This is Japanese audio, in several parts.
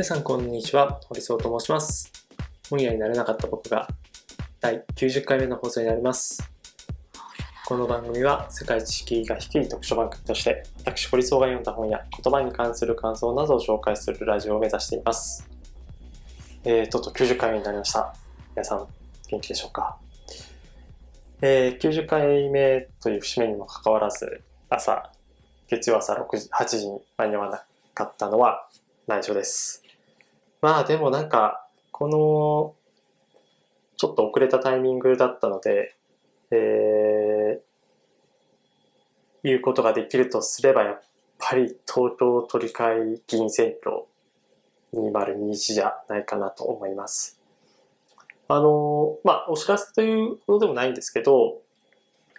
皆さんこんにちは、堀総と申します。本屋になれなかった僕が第90回目の放送になります。この番組は世界一敷居が低い読書番組として私堀総が読んだ本や言葉に関する感想などを紹介するラジオを目指しています。えー、とうとう90回目になりました。皆さん元気でしょうか？えー、90回目という節目にもかかわらず朝、月曜朝6時、8時に間に合わなかったのは内緒です。まあでもなんか、この、ちょっと遅れたタイミングだったので、えー、いうことができるとすれば、やっぱり東京都議会議員選挙2021じゃないかなと思います。あの、まあ、お知らせということでもないんですけど、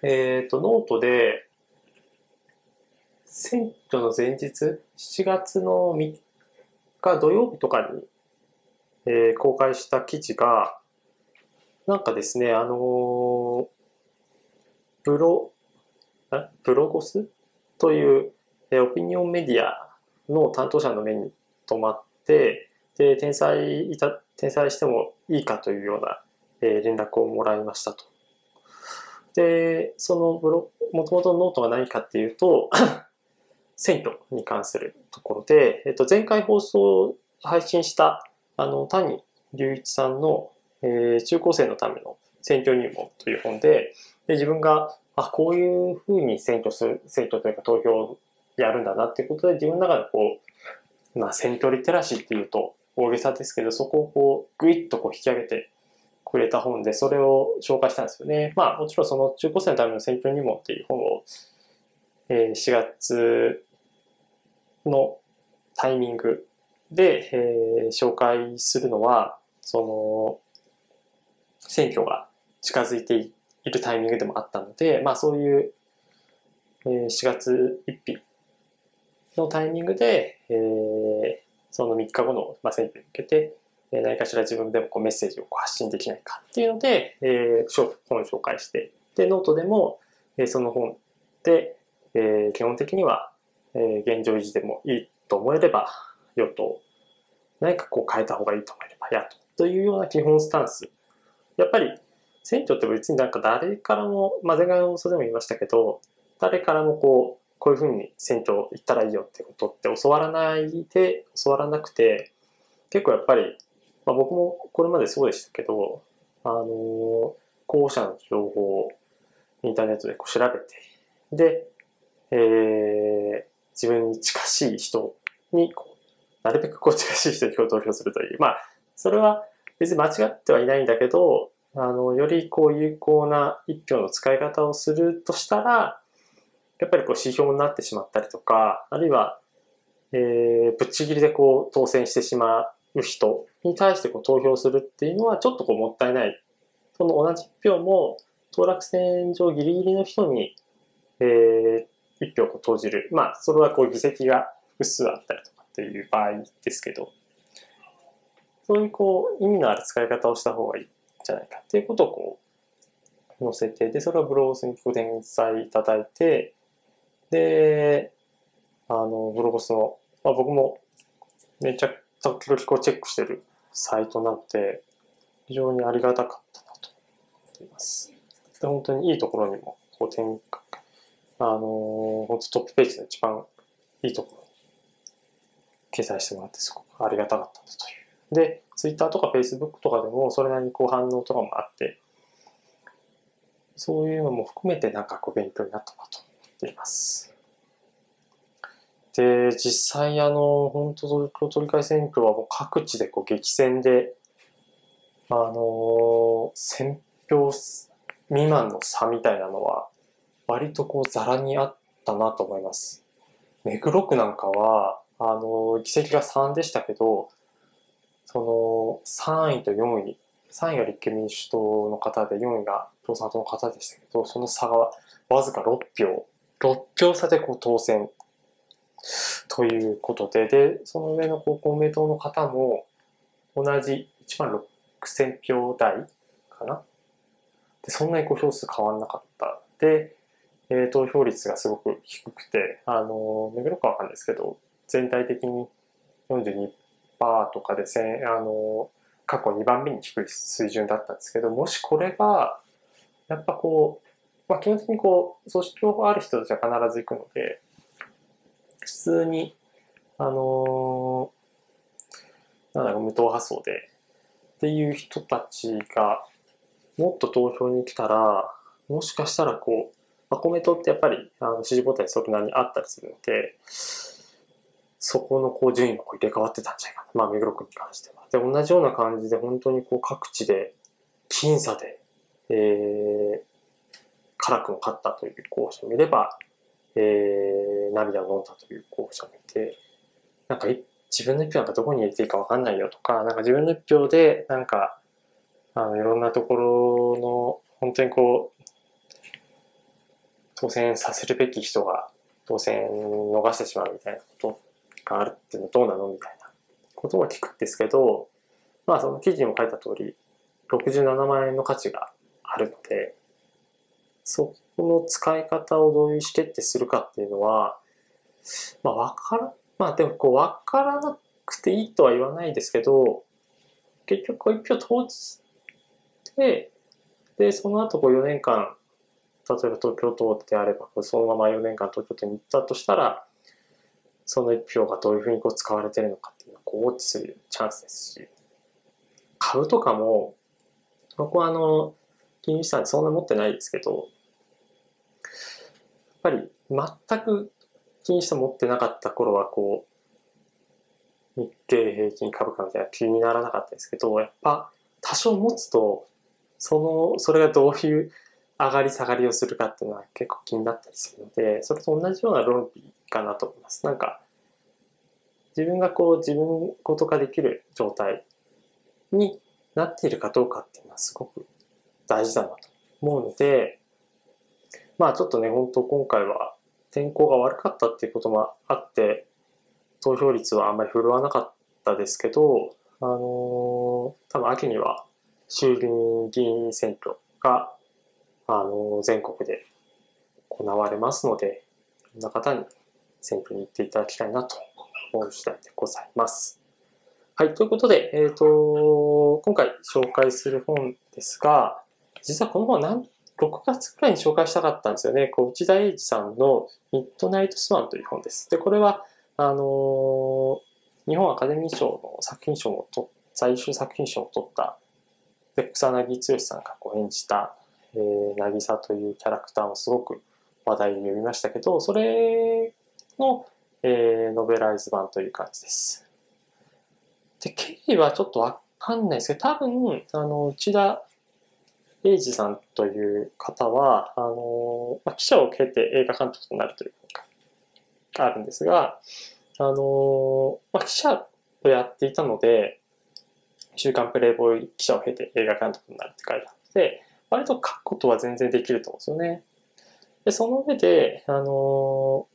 えっ、と、ノートで、選挙の前日、7月の3日土曜日とかに、えー公開した記事が、なんかですね、あのーブロ、あ BLOGOS？という、えーオピニオンメディアの担当者の目に留まって、で、転載いた、転載してもいいかというような、えー連絡をもらいましたと。で、そのブロ、もともとノートは何かっていうと、選挙に関するところで、えっと、前回放送、配信した、あの、谷隆一さんの、えー中高生のための選挙入門という本で、で自分が、あ、こういうふうに選挙する、選挙というか投票をやるんだなっていうことで、自分の中でこう、まあ、選挙リテラシーっていうと大げさですけど、そこをこう、ぐいっとこう引き上げてくれた本で、それを紹介したんですよね。まあ、もちろんその中高生のための選挙入門っていう本を、えー4月のタイミングで、えー紹介するのは、その、選挙が近づいているタイミングでもあったので、まあそういう、えー4月1日のタイミングで、えーその3日後の、まあ、選挙に向けて、えー何かしら自分でもこうメッセージを発信できないかっていうので、えー本を紹介して、で、ノートでも、えーその本で、えー基本的には、えー現状維持でもいいと思えれば、与党、何かこう変えた方がいいと思えば野党というような基本スタンス。やっぱり選挙って別になんか誰からも、まあ、前回の放送でも言いましたけど、誰からもこう、こういうふうに選挙行ったらいいよってことって教わらないで、教わらなくて、結構やっぱり、まあ、僕もこれまでそうでしたけど、あのー候補者の情報をインターネットでこう調べて、で、えー自分に近しい人にこ、なるべくこう近しい人にこう投票するという。まあ、それは別に間違ってはいないんだけど、あの、よりこう有効な一票の使い方をするとしたら、やっぱりこう指標になってしまったりとか、あるいは、えー、ぶっちぎりでこう当選してしまう人に対してこう投票するっていうのはちょっとこうもったいない。その同じ一票も当落選上ギリギリの人に、えー、一票を投じる。まあ、それはこう議席が複数あったりとかっていう場合ですけど、そういうこう意味のある使い方をした方がいいんじゃないかっていうことをこう載せて、で、それをブログにご転載いただいて、で、あの、ブログスの、まあ、僕もめちゃくちゃ時々こうチェックしてるサイトなので、非常にありがたかったなと思います。で、本当にいいところにも、こう展開、あのー、本当トップページの一番いいところ掲載してもらってすごくありがたかったなという。で、ツイッターとかフェイスブックとかでもそれなりにこう反応とかもあって、そういうのも含めてなんかこう勉強になったなと思っています。で、実際あの、本当東京都議会選挙はもう各地でこう激戦で、あの、選票未満の差みたいなのは、割とこうザラにあったなと思います。目黒区なんかは、あの、議席が3でしたけど、その3位と4位、3位が立憲民主党の方で4位が共産党の方でしたけど、その差がわずか6票、6票差でこう当選。ということで、で、その上のこう公明党の方も同じ1万6000票台かな？で、そんなにこう票数変わらなかった。で、えー投票率がすごく低くて、あの、目黒区はわかんですけど、全体的に42%、とかであの過去2番目に低い水準だったんですけどもしこれがやっぱこう、まあ、基本的にこう組織情報ある人たちは必ず行くので普通にあのなんだろう無党派層でっていう人たちがもっと投票に来たらもしかしたらこう、まあ、公明党ってやっぱりあの支持母体それなりにあったりするのでそこのこう順位がこう入れ替わってたんじゃないかな。まあ、目黒区に関しては。で、同じような感じで、本当にこう各地で、僅差で、えー、辛くも勝ったという候補者もいれば、えー、涙を飲んだという候補者もいて、なんか自分の一票なんかどこに入れていいかわかんないよとか、なんか自分の一票で、なんか、あの、いろんなところの、本当にこう、当選させるべき人が当選逃してしまうみたいなことがあるっていうのどうなのみたいなことを聞くんですけど、まあその記事にも書いた通り、67万円の価値があるので、そこの使い方をどういう意思決定するかっていうのは、まあわから、まあでもこうわからなくていいとは言わないですけど、結局こう一票投じて、で、その後こう4年間、例えば東京都であれば、そのまま4年間東京都に行ったとしたら、その一票がどういうふうにこう使われてるのかっていうのをこうウォッチするチャンスですし、株とかも、僕はあの、金融資産そんな持ってないですけど、やっぱり全く金融資産持ってなかった頃はこう、日経平均株価みたいな気にならなかったですけど、やっぱ多少持つと、その、それがどういう上がり下がりをするかっていうのは結構気になったりするので、それと同じような論理かなと思います。なんか、自分がこう自分ごと化できる状態になっているかどうかっていうのはすごく大事だなと思うので、まあちょっとね、本当今回は天候が悪かったっていうこともあって、投票率はあんまり振るわなかったですけど、あのー、多分秋には衆議院議員選挙が、あのー、全国で行われますので、いろんな方に選挙に行っていただきたいなと思う次第でございます。はい、ということで、えっ、ー、と、今回紹介する本ですが、実はこの本は6月くらいに紹介したかったんですよね。こう内田英二さんのミッドナイトスワンという本です。で、これは、あの、日本アカデミー賞の作品賞もと、最終作品賞を取った、で草薙剛さんがこう演じた、えー、渚というキャラクターもすごく話題に読みましたけど、それの、えー、ノベライズ版という感じです。で、経緯はちょっとわかんないですけど、多分、あの、内田英二さんという方は、あの、まあ、記者を経て映画監督となるというか、あるんですが、あの、まあ、記者をやっていたので、週刊プレイボーイ記者を経て映画監督になるって書いてあって、割と書くことは全然できると思うんですよね。で、その上で、あの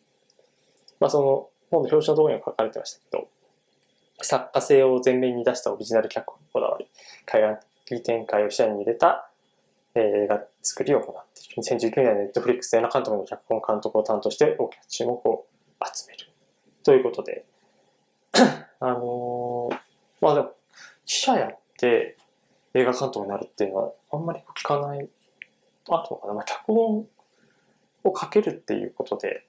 まあ、その本の表紙のところにも書かれてましたけど、作家性を前面に出したオリジナル脚本にこだわり、海外展開を視野に入れた、映画作りを行っている。2019年ネットフリックスでの監督の脚本監督を担当して大きな注目を集める。ということで、あのー、まあでも、記者やって映画監督になるっていうのはあんまり聞かない、あとかな、まあ、脚本を書けるっていうことで、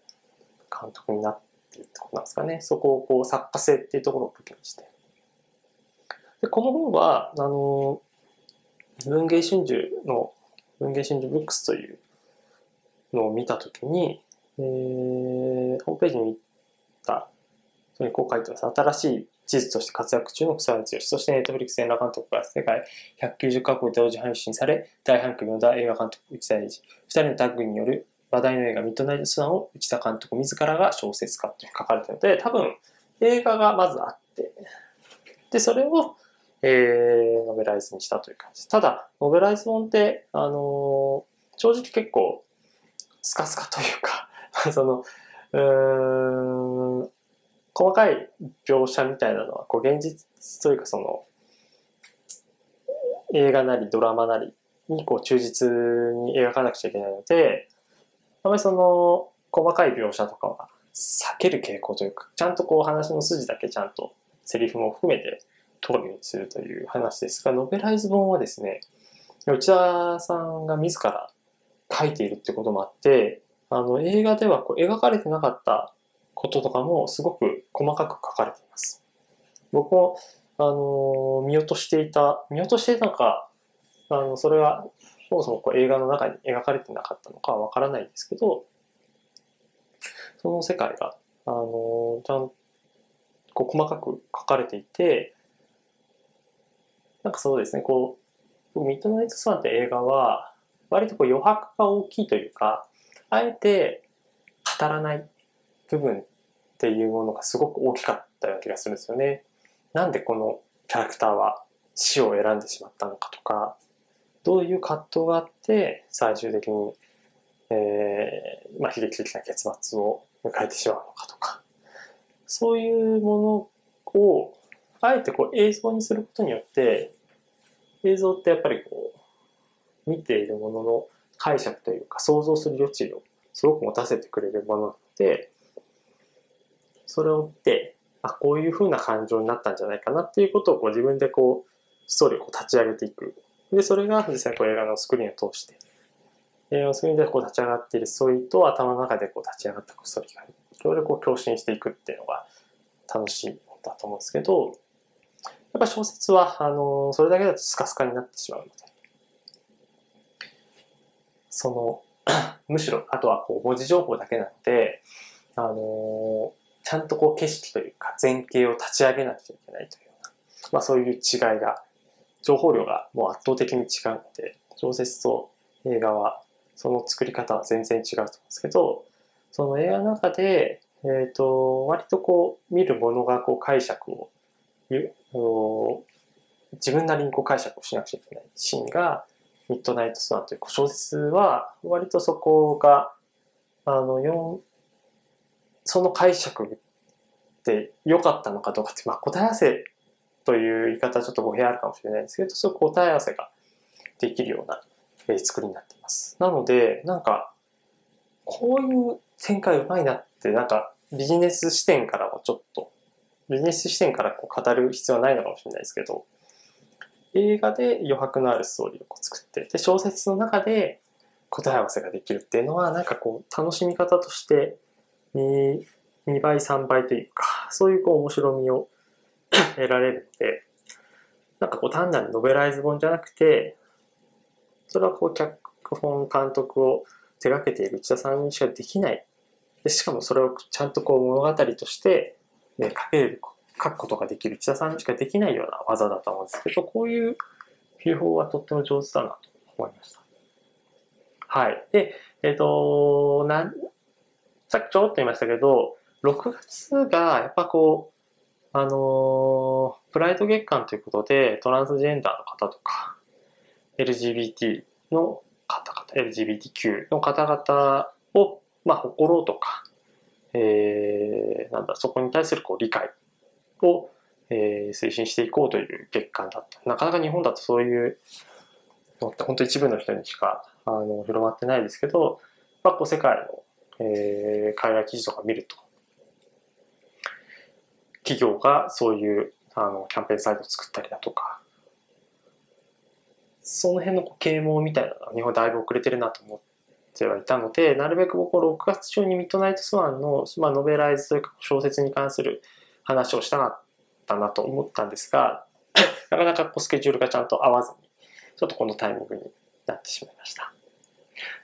監督になってるってことなんですかね。そこをこう作家性っていうところを武器にして。で、この本は、あの、文芸春秋の、文芸春秋ブックスというのを見たときに、えー、ホームページに見た、それにこう書いてます。新しい地図として活躍中の草谷剛、そしてネットフリックス映画監督が世界190カ国で同時配信され、大反響を呼んだ映画監督内田英二、二人のタッグによる話題の映画ミッドナイトスワンを内田監督自らが小説家って書かれてるので、多分映画がまずあって、で、それを、えー、ノベライズにしたという感じです。ただ、ノベライズ本って、あのー、正直結構、スカスカというか その、うーん、細かい描写みたいなのは、こう、現実というかその、映画なりドラマなりにこう忠実に描かなくちゃいけないので、あまりその細かい描写とかは避ける傾向というか、ちゃんとこう話の筋だけちゃんとセリフも含めて取るようにするという話ですが、ノベライズ本はですね、内田さんが自ら書いているってこともあって、あの、映画ではこう描かれてなかったこととかもすごく細かく書かれています。僕も、あの、見落としていた、見落としていたのか、あの、それは、もそもこう映画の中に描かれてなかったのかはわからないですけど、その世界が、あの、ちゃんこう細かく書かれていて、なんかそうですね、こう、ミッドナイトスワンって映画は、割とこう余白が大きいというか、あえて語らない部分っていうものがすごく大きかったような気がするんですよね。なんでこのキャラクターは死を選んでしまったのかとか、どういう葛藤があって最終的に、えー、まあ、悲劇的な結末を迎えてしまうのかとか、そういうものをあえてこう映像にすることによって、映像ってやっぱりこう、見ているものの解釈というか想像する余地をすごく持たせてくれるものなので、それを追って、あ、こういう風な感情になったんじゃないかなっていうことをこう自分でこう、ストーリーを立ち上げていく。で、それが実際こう映画のスクリーンを通して、映画のスクリーンでこう立ち上がっているストーリと頭の中でこう立ち上がったストーリがいろいろこう共振していくっていうのが楽しいだと思うんですけど、やっぱ小説は、あの、それだけだとスカスカになってしまうので、その、むしろ、あとはこう文字情報だけなので、あのちゃんとこう景色というか前景を立ち上げなきゃいけないというような、まあそういう違いが、情報量がもう圧倒的に違うので、小説と映画はその作り方は全然違うと思うんですけど、その映画の中で、えっ、ー、と、割とこう見るものがこう解釈を、自分なりにこう解釈をしなくちゃいけないシーンが、ミッドナイトスワンという小説は、割とそこが、あの、その解釈って良かったのかどうかって、まあ、答え合わせという言い方はちょっと語弊あるかもしれないですけど、そういう答え合わせができるような、えー、作りになっています。なので、なんか、こういう展開うまいなって、なんかビジネス視点からはちょっと、ビジネス視点からこう語る必要はないのかもしれないですけど、映画で余白のあるストーリーをこう作って、で、小説の中で答え合わせができるっていうのは、なんかこう、楽しみ方として、2, 2倍、3倍というか、そういうこう面白みを得られるので、なんかこう単なるノベライズ本じゃなくて、それはこう脚本監督を手掛けている内田さんにしかできない。でしかもそれをちゃんとこう物語として、ね、書ける、書くことができる内田さんにしかできないような技だと思うんですけど、こういう技法はとっても上手だなと思いました。はい。で、えっ、ー、と、なん、さっきちょろっと言いましたけど、6月がやっぱこう、あの、プライド月間ということで、トランスジェンダーの方とか、LGBT の方々、LGBTQ の方々を、まあ、誇ろうとか、えー、なんだ、そこに対するこう理解を、えー、推進していこうという月間だった。なかなか日本だとそういうのって本当一部の人にしかあの広まってないですけど、まあ、こう世界のえー、海外記事とか見ると、企業がそういうあのキャンペーンサイトを作ったりだとか、その辺の啓蒙みたいなのは日本だいぶ遅れてるなと思ってはいたので、なるべく僕6月中にミッドナイトスワンの、まあ、ノベライズというか小説に関する話をしたかったなと思ったんですが、なかなかこうスケジュールがちゃんと合わずに、ちょっとこのタイミングになってしまいました。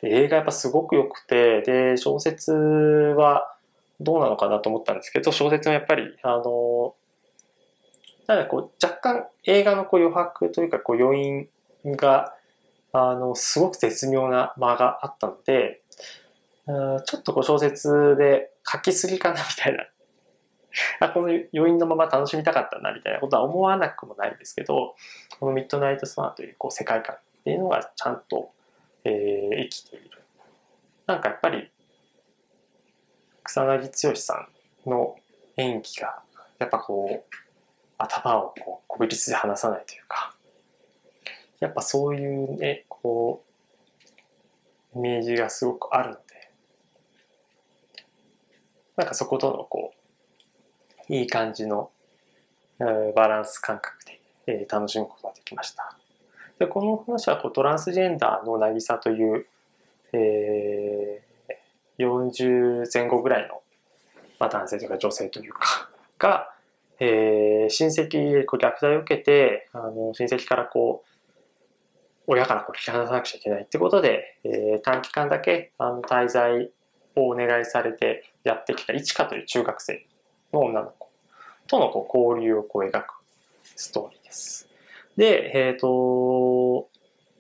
映画やっぱすごく良くて、で、小説はどうなのかなと思ったんですけど、小説はやっぱり、あの、なんかこう、若干映画のこう余白というか、こう余韻が、あの、すごく絶妙な間があったので、ちょっとこう小説で書きすぎかなみたいな あ、この余韻のまま楽しみたかったなみたいなことは思わなくもないんですけど、このミッドナイトスワンというこう世界観っていうのがちゃんとえー、生きている。なんかやっぱり草薙剛さんの演技がやっぱこう頭をこうこびりついて離さないというかやっぱそういうねこうイメージがすごくあるのでなんかそことのこういい感じの、バランス感覚で、えー、楽しむことができました。でこの話はこうトランスジェンダーの渚という、えー、40前後ぐらいの、まあ、男性というか女性というかが、えー、親戚でこう虐待を受けてあの親戚からこう親からこう引き離さなくちゃいけないってことで、えー、短期間だけあの滞在をお願いされてやってきたいちかという中学生の女の子とのこう交流をこう描くストーリーです。で、えっ、ー、と、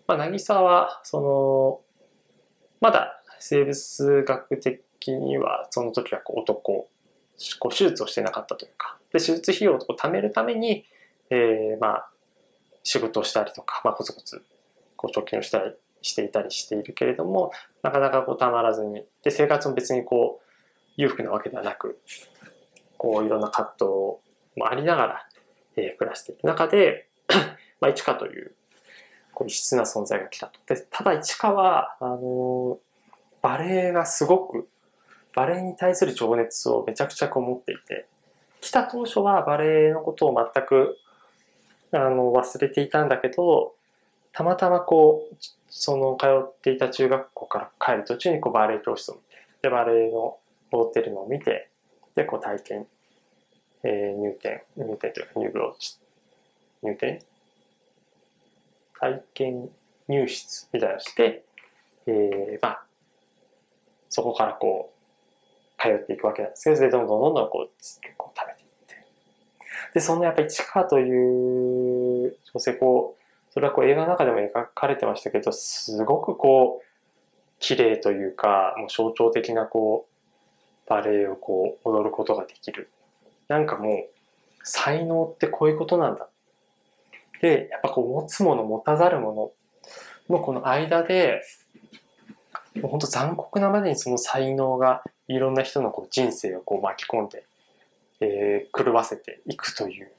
まあ、渚は、その、まだ生物学的にはその時はこう男、こう手術をしてなかったというか、で手術費用を貯めるために、えー、まあ、仕事をしたりとか、まあ、コツコツこう貯金をしたりしていたりしているけれども、なかなかこうたまらずに、で、生活も別にこう、裕福なわけではなく、こういろんな葛藤もありながら、えー、暮らしていく中で、まあ、市川という、こう異質な存在が来たと。で、ただ市川は、あのバレエがすごく、バレエに対する情熱をめちゃくちゃこう持っていて、来た当初はバレエのことを全く、あの、忘れていたんだけど、たまたまこう、その通っていた中学校から帰る途中にこうバレエ教室を見て、で、バレエの踊ってるのを見て、で、こう体験、えー、入店、入店というか入部を入店？体験入室みたいなのをして、えー、まあ、そこからこう、通っていくわけなんですけど、で、どんどんどんどんこう、結構食べていって。で、そのやっぱり市川という女性、こう、それはこう映画の中でも描かれてましたけど、すごくこう、綺麗というか、もう象徴的なこう、バレエをこう、踊ることができる。なんかもう、才能ってこういうことなんだで、やっぱこう持つもの持たざるもののこの間で、もう本当残酷なまでにその才能がいろんな人のこう人生をこう巻き込んで、えー、狂わせていくという。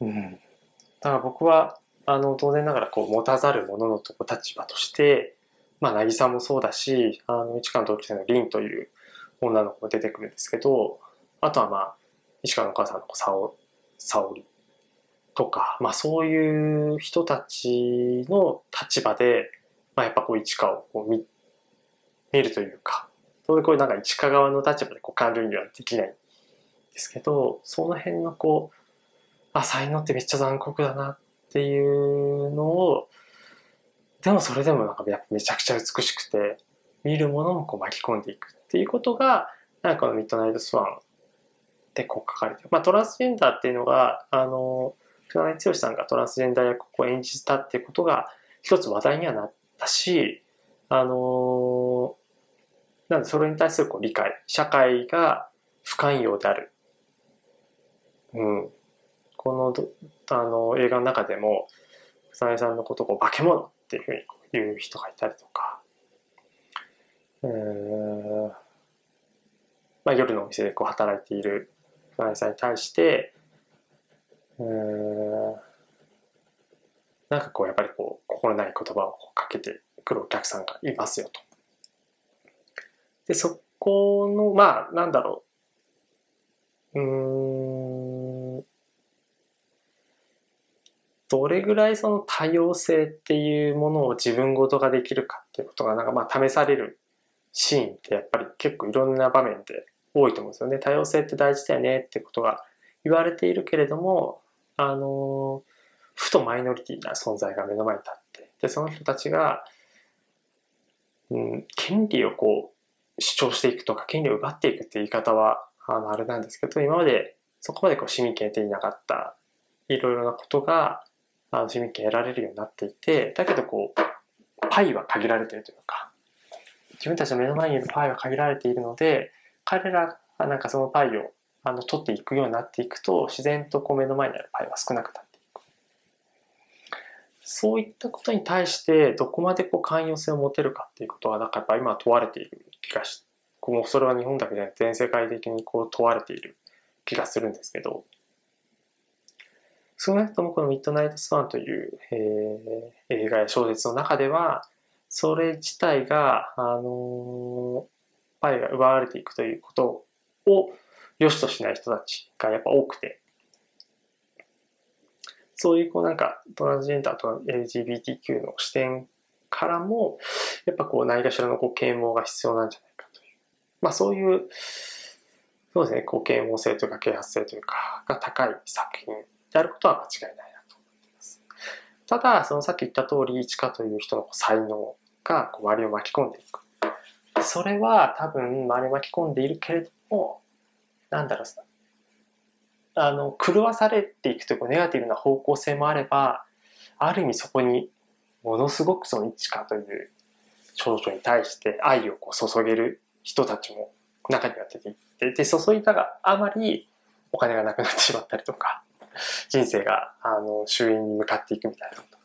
うん。だから僕は、あの、当然ながらこう持たざる者のとこ立場として、まあ、渚もそうだし、あの、市川の同級生の凛という女の子も出てくるんですけど、あとはまあ、市川のお母さんの沙織、沙織とか、まあそういう人たちの立場で、まあやっぱこう市川をこう見見るというか、そういうこうなんか市川側の立場でこう感情にはできないんですけど、その辺のこう、あ、才能ってめっちゃ残酷だなっていうのを、でもそれでもなんかやっぱめちゃくちゃ美しくて、見るものもこう巻き込んでいくっていうことが、なんかこのミッドナイトスワンでこう書かれて。まあトランスジェンダーっていうのが、あの、船井剛さんがトランスジェンダー役を演じたっていうことが一つ話題にはなったし、あのー、なんでそれに対するこう理解、社会が不寛容である。うん。この、あの、映画の中でも、船井さんのことを化け物っていうふうに言う人がいたりとか、えー、まあ、夜のお店でこう働いている船井さんに対して、うんなんかこうやっぱりこう心ない言葉をかけてくるお客さんがいますよと。で、そこの、まあ、なんだろう。うん。どれぐらいその多様性っていうものを自分ごとができるかっていうことがなんかまあ試されるシーンってやっぱり結構いろんな場面で多いと思うんですよね。多様性って大事だよねってことが言われているけれども、あの、ふとマイノリティな存在が目の前に立って、で、その人たちが、うん、権利をこう、主張していくとか、権利を奪っていくっていう言い方は、あの、あれなんですけど、今までそこまでこう市民権得ていなかった、いろいろなことが、あの市民権得られるようになっていて、だけどこう、パイは限られているというか、自分たちの目の前にいるパイは限られているので、彼らがなんかそのパイをあの取っていくようになっていくと自然とこう目の前にあるパイは少なくなって。そういったことに対してどこまでこう寛容性を持てるかっていうことはなんかやっぱ今問われている気がしもうそれは日本だけでなくて全世界的にこう問われている気がするんですけど。少なくともこのミッドナイトスワンという、えー、映画や小説の中ではそれ自体が、あのー、パイが奪われていくということを良しとしない人たちがやっぱ多くて、そういうこうなんかトランスジェンダーと LGBTQ の視点からも、やっぱこう何かしらのこう啓蒙が必要なんじゃないかという。まあそういう、そうですね、こう啓蒙性というか啓発性というか、が高い作品であることは間違いないなと思います。ただ、そのさっき言った通り、チカという人の才能がこう周りを巻き込んでいく。それは多分周りを巻き込んでいるけれども、なんだろう、あの、狂わされていくというか、ネガティブな方向性もあれば、ある意味そこにものすごくその一かという少女に対して愛をこう注げる人たちも中には出ていって、で、注いだがあまりお金がなくなってしまったりとか、人生が、あの、終焉に向かっていくみたいなことが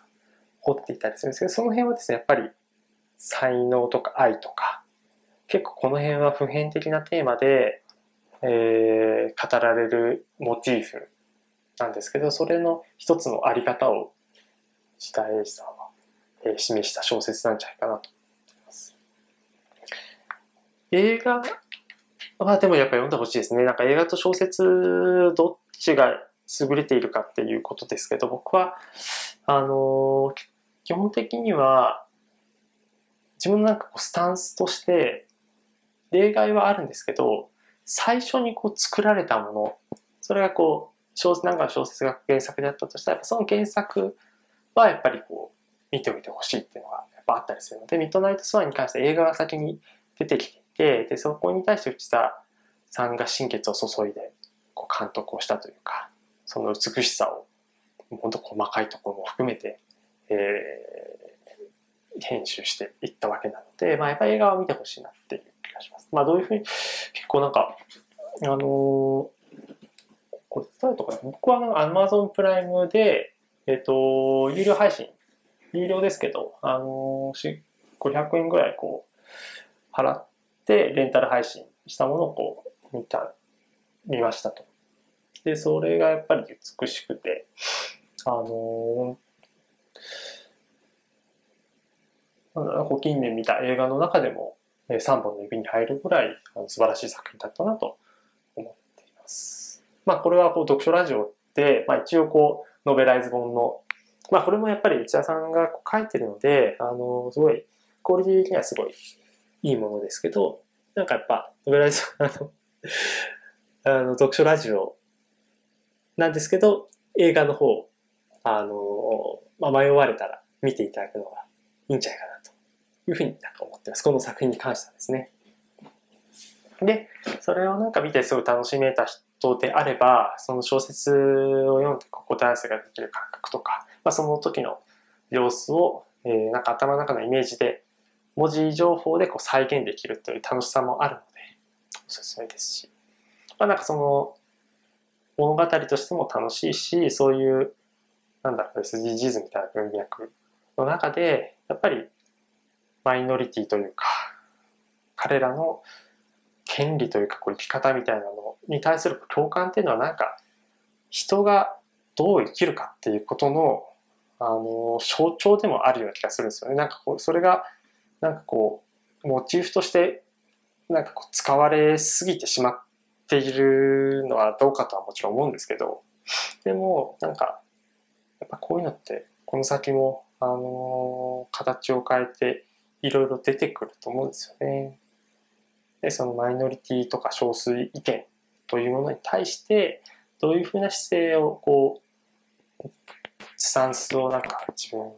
掘っていたりするんですけど、その辺はですね、やっぱり才能とか愛とか、結構この辺は普遍的なテーマで、えー、語られるモチーフなんですけど、それの一つのあり方を、石田英二さんは、えー、示した小説なんじゃないかなと思います。映画はでもやっぱ読んでほしいですね。なんか映画と小説、どっちが優れているかっていうことですけど、僕は、あのー、基本的には、自分のなんかこうスタンスとして、例外はあるんですけど、最初にこう作られたもの、それがこう、小説、なんか小説が原作であったとしたら、その原作はやっぱりこう、見ておいてほしいっていうのがやっぱあったりするので、ミッドナイトスワンに関して映画が先に出てきていて、で、そこに対して内田さんが心血を注いで、こう監督をしたというか、その美しさを、本当細かいところも含めて、えー、編集していったわけなので、まあやっぱり映画を見てほしいなっていう。がします。まあどういうふうに、結構なんか、あのー、これ伝えとか僕はアマゾンプライムで、えっ、ー、と、有料配信、有料ですけど、あのー、500円ぐらいこう、払ってレンタル配信したものをこう、見た、見ましたと。で、それがやっぱり美しくて、あのー、近年見た映画の中でも3本の指に入るぐらい素晴らしい作品だったなと思っています。まあこれはこう読書ラジオで、まあ一応こうノベライズ本の、まあこれもやっぱり内田さんがこう書いてるので、あの、すごい、クオリティ的にはすごいいいものですけど、なんかやっぱノベライズ、あの、あの読書ラジオなんですけど、映画の方、あの、まあ迷われたら見ていただくのがいいんじゃないかないうふうになんか思ってます。この作品に関してはですね。で、それをなんか見てすごい楽しめた人であれば、その小説を読んで答え合わせができる感覚とか、まあ、その時の様子を、えー、なんか頭の中のイメージで文字情報でこう再現できるという楽しさもあるので、おすすめですし。まあなんかその物語としても楽しいし、そういう、なんだろう、SDGs みたいな文脈の中で、やっぱりマイノリティというか、彼らの権利というかこう生き方みたいなのに対する共感っていうのはなんか人がどう生きるかっていうことのあの象徴でもあるような気がするんですよね。なんかこうそれがなんかこうモチーフとしてなんかこう使われすぎてしまっているのはどうかとはもちろん思うんですけどでもなんかやっぱこういうのってこの先もあの形を変えていろいろ出てくると思うんですよね。で、そのマイノリティとか少数意見というものに対して、どういうふうな姿勢を、こう、スタンスをなんか自分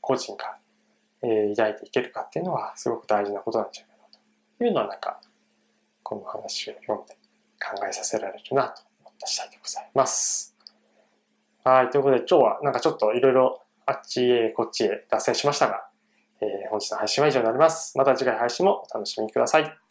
個人が、えー、抱いていけるかっていうのはすごく大事なことなんじゃないかなというのはなんか、この話を読んで考えさせられるなと思った次第でございます。はい。ということで今日はなんかちょっといろいろあっちへこっちへ脱線しましたが、えー、本日の配信は以上になります。また次回配信もお楽しみください。